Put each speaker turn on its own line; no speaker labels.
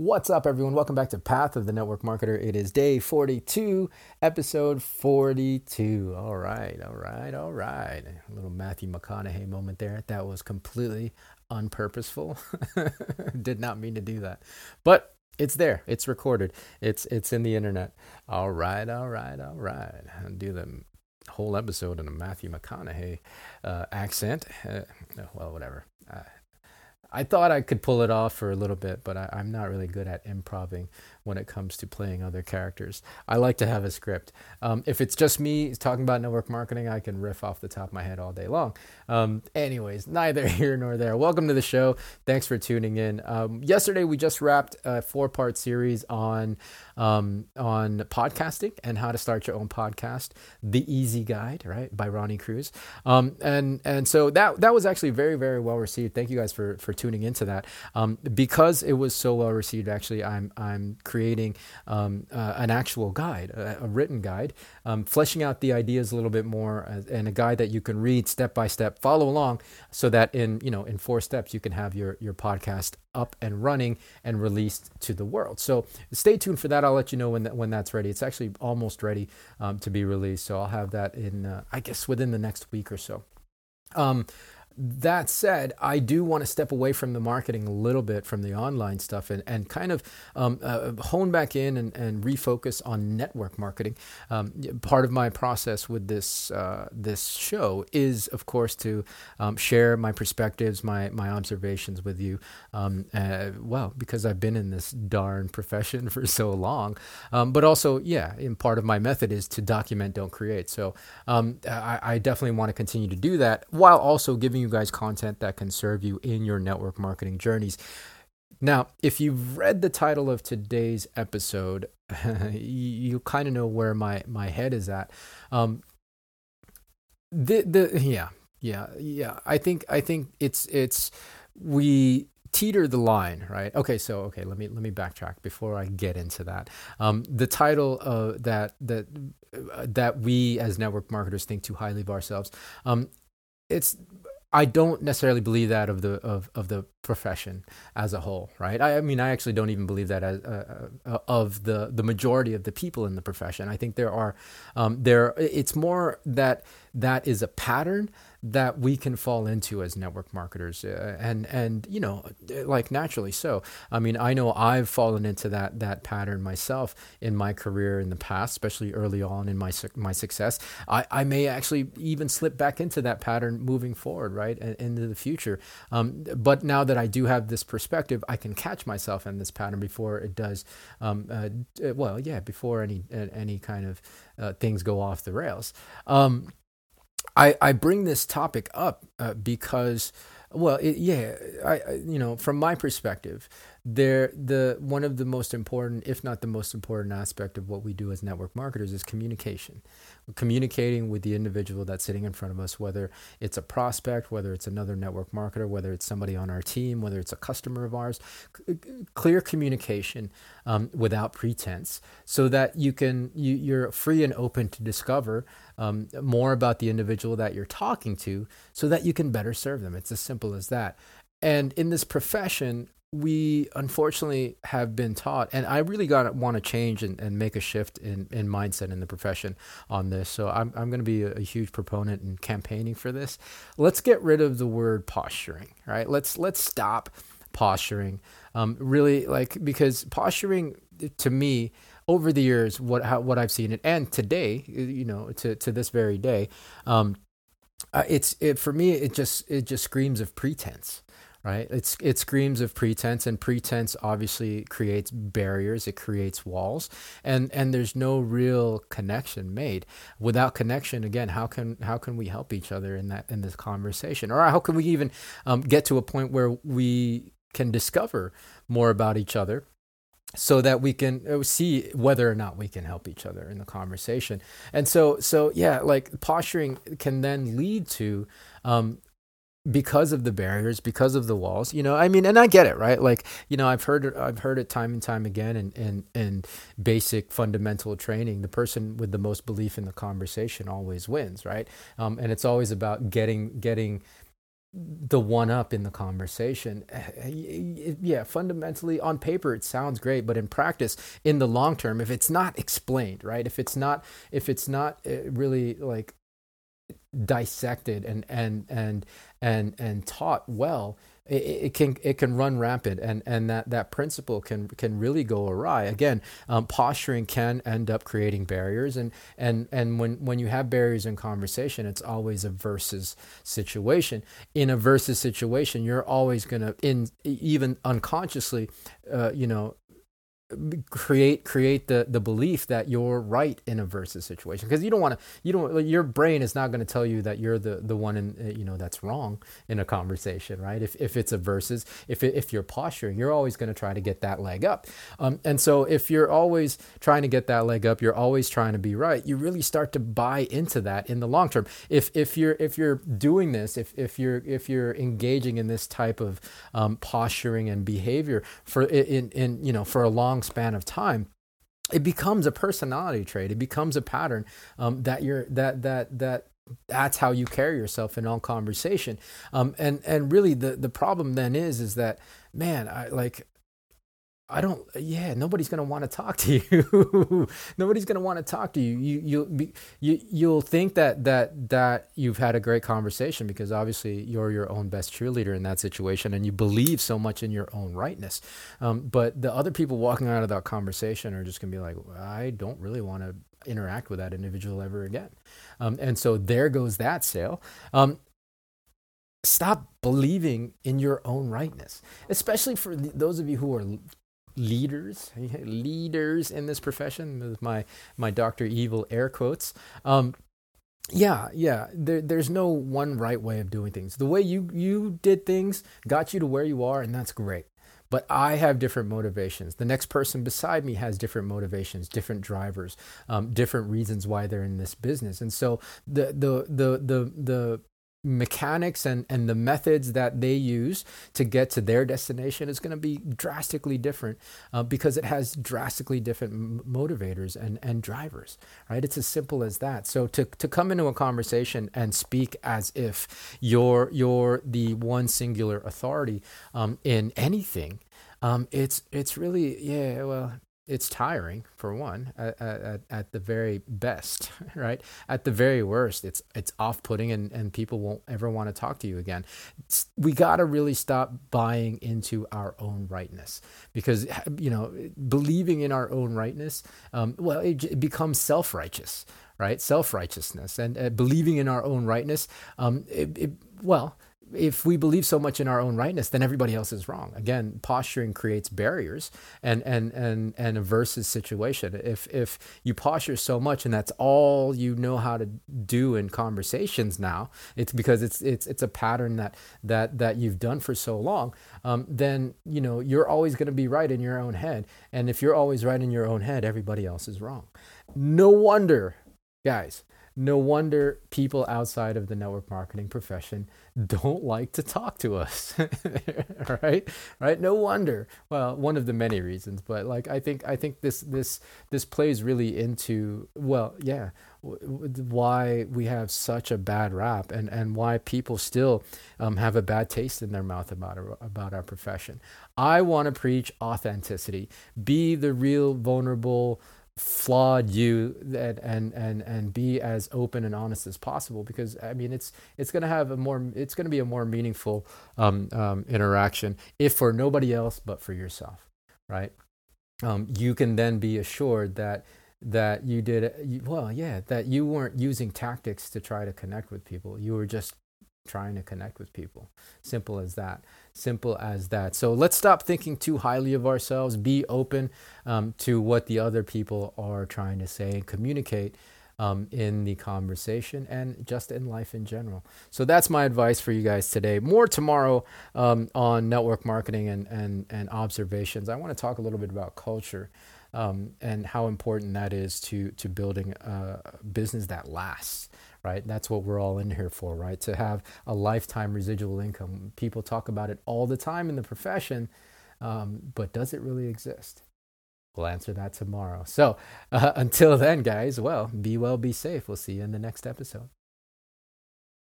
What's up, everyone? Welcome back to Path of the Network Marketer. It is day 42, episode 42. All right, all right, all right. A little Matthew McConaughey moment there. That was completely unpurposeful. Did not mean to do that. But it's there. It's recorded. It's it's in the internet. All right, all right, all right. I'll do the whole episode in a Matthew McConaughey uh, accent. Uh, well, whatever. Uh, I thought I could pull it off for a little bit, but I, am not really good at improving when it comes to playing other characters. I like to have a script. Um, if it's just me talking about network marketing, I can riff off the top of my head all day long. Um, anyways, neither here nor there. Welcome to the show. Thanks for tuning in. Um, yesterday, we just wrapped a four part series on um, on podcasting and how to start your own podcast, The Easy Guide, right, by Ronnie Cruz. Um, and and so that that was actually very very well received. Thank you guys for for tuning into that. Um, because it was so well received, actually, I'm I'm creating um, uh, an actual guide, a, a written guide, um, fleshing out the ideas a little bit more, uh, and a guide that you can read step by step, follow along, so that in you know in four steps you can have your your podcast up and running and released to the world. So stay tuned for that. I'll let you know when that, when that's ready. It's actually almost ready um, to be released. So I'll have that in uh, I guess within the next week or so. Um, that said, I do want to step away from the marketing a little bit from the online stuff and, and kind of um, uh, hone back in and, and refocus on network marketing. Um, part of my process with this uh, this show is, of course, to um, share my perspectives, my my observations with you. Um, uh, well, because I've been in this darn profession for so long, um, but also, yeah, in part of my method is to document, don't create. So um, I, I definitely want to continue to do that while also giving you you guys content that can serve you in your network marketing journeys. Now, if you've read the title of today's episode, you, you kind of know where my, my head is at. Um, the the yeah yeah yeah I think I think it's it's we teeter the line right okay so okay let me let me backtrack before i get into that um, the title uh, that that uh, that we as network marketers think too highly of ourselves um, it's I don't necessarily believe that of the of, of the profession as a whole, right? I, I mean, I actually don't even believe that as uh, uh, of the the majority of the people in the profession. I think there are um, there. It's more that that is a pattern that we can fall into as network marketers uh, and and you know like naturally so. I mean i know i've fallen into that that pattern myself in my career in the past especially early on in my my success. I i may actually even slip back into that pattern moving forward right into the future. Um, but now that i do have this perspective i can catch myself in this pattern before it does um, uh, well yeah before any any kind of uh, things go off the rails. Um, I, I bring this topic up uh, because, well, it, yeah, I, I, you know, from my perspective, there the one of the most important, if not the most important aspect of what we do as network marketers is communication. Communicating with the individual that's sitting in front of us, whether it's a prospect, whether it's another network marketer, whether it's somebody on our team, whether it's a customer of ours, c- clear communication um, without pretense, so that you can you, you're free and open to discover um, more about the individual that you're talking to, so that you can better serve them. It's as simple as that. And in this profession, we unfortunately have been taught, and I really got to want to change and, and make a shift in, in mindset in the profession on this. So I'm, I'm going to be a, a, huge proponent in campaigning for this. Let's get rid of the word posturing, right? Let's let's stop posturing. Um, really, like because posturing to me over the years, what how, what I've seen it, and today, you know, to to this very day, um, uh, it's it for me. It just it just screams of pretense right? It's it screams of pretense and pretense obviously creates barriers it creates walls and and there's no real connection made. Without connection again how can how can we help each other in that in this conversation? Or how can we even um, get to a point where we can discover more about each other so that we can uh, see whether or not we can help each other in the conversation? And so so yeah like posturing can then lead to um, because of the barriers because of the walls you know i mean and i get it right like you know i've heard it i've heard it time and time again in in, in basic fundamental training the person with the most belief in the conversation always wins right um, and it's always about getting getting the one up in the conversation. Yeah, fundamentally on paper it sounds great, but in practice, in the long term, if it's not explained, right? If it's not if it's not uh, really like dissected and and and and and taught well, it, it, can it can run rampant, and and that that principle can can really go awry. Again, um, posturing can end up creating barriers, and and and when when you have barriers in conversation, it's always a versus situation. In a versus situation, you're always gonna in even unconsciously, uh, you know, create create the the belief that you're right in a versus situation. Because you don't want to you don't your brain is not going to tell you that you're the the one in uh, you know that's wrong in a conversation right? If if it's a versus if if you're posturing you're always going to try to get that leg up. Um, and so if you're always trying to get that leg up you're always trying to be right you really start to buy into that in the long term. If if you're if you're doing this if if you're if you're engaging in this type of um, posturing and behavior for in in you know for a long long span of time it becomes a personality trait. It becomes a pattern um, that you're that that that that's how you carry yourself in all conversation. Um, and and really the the problem then is is that man i like I don't. Yeah, nobody's gonna want to talk to you. nobody's gonna want to talk to you. You you'll be, you you'll think that that that you've had a great conversation because obviously you're your own best cheerleader in that situation and you believe so much in your own rightness. Um, but the other people walking out of that conversation are just gonna be like, I don't really want to interact with that individual ever again. Um, and so there goes that sale. Um, stop believing in your own rightness, especially for those of you who are leaders, leaders in this profession, my my Doctor Evil air quotes. Um, yeah, yeah. There, there's no one right way of doing things. The way you you did things got you to where you are, and that's great. But I have different motivations. The next person beside me has different motivations, different drivers, um, different reasons why they're in this business. And so the the the the the mechanics and, and the methods that they use to get to their destination is going to be drastically different uh, because it has drastically different motivators and, and drivers right? It's as simple as that. So to, to come into a conversation and speak as if you're you're the one singular authority um, in anything um, it's it's really yeah well it's tiring for one at, at, at, the very best right? At the very worst it's it's off-putting and, and people won't ever want to talk to you again. It's, we got to really stop buying into our own rightness because you know believing in our own rightness um, well it, it becomes self-righteous right? Self-righteousness and uh, believing in our own rightness um, it, it, well if we believe so much in our own rightness, then everybody else is wrong. Again, posturing creates barriers and and and and a versus situation. If if you posture so much and that's all you know how to do in conversations now, it's because it's it's it's a pattern that that that you've done for so long. Um, then you know you're always going to be right in your own head, and if you're always right in your own head, everybody else is wrong. No wonder, guys no wonder people outside of the network marketing profession don't like to talk to us right? Right? No wonder. Well one of the many reasons but like i think i think this this this plays really into well yeah why we have such a bad rap and and why people still um, have a bad taste in their mouth about our, about our profession. I want to preach authenticity. Be the real vulnerable flawed you and and and be as open and honest as possible because I mean it's it's going to have a more it's going to be a more meaningful um, um, interaction if for nobody else but for yourself right? Um, you can then be assured that that you did well yeah that you weren't using tactics to try to connect with people. You were just trying to connect with people. Simple as that. Simple as that. So let's stop thinking too highly of ourselves. Be open um, to what the other people are trying to say and communicate um, in the conversation and just in life in general. So that's my advice for you guys today. More tomorrow um, on network marketing and, and, and observations. I want to talk a little bit about culture. Um, and how important that is to to building a business that lasts right? That's what we're all in here for, right? To have a lifetime residual income. People talk about it all the time in the profession, um, but does it really exist? We'll answer that tomorrow. So uh, until then, guys, well, be well, be safe. We'll see you in the next episode.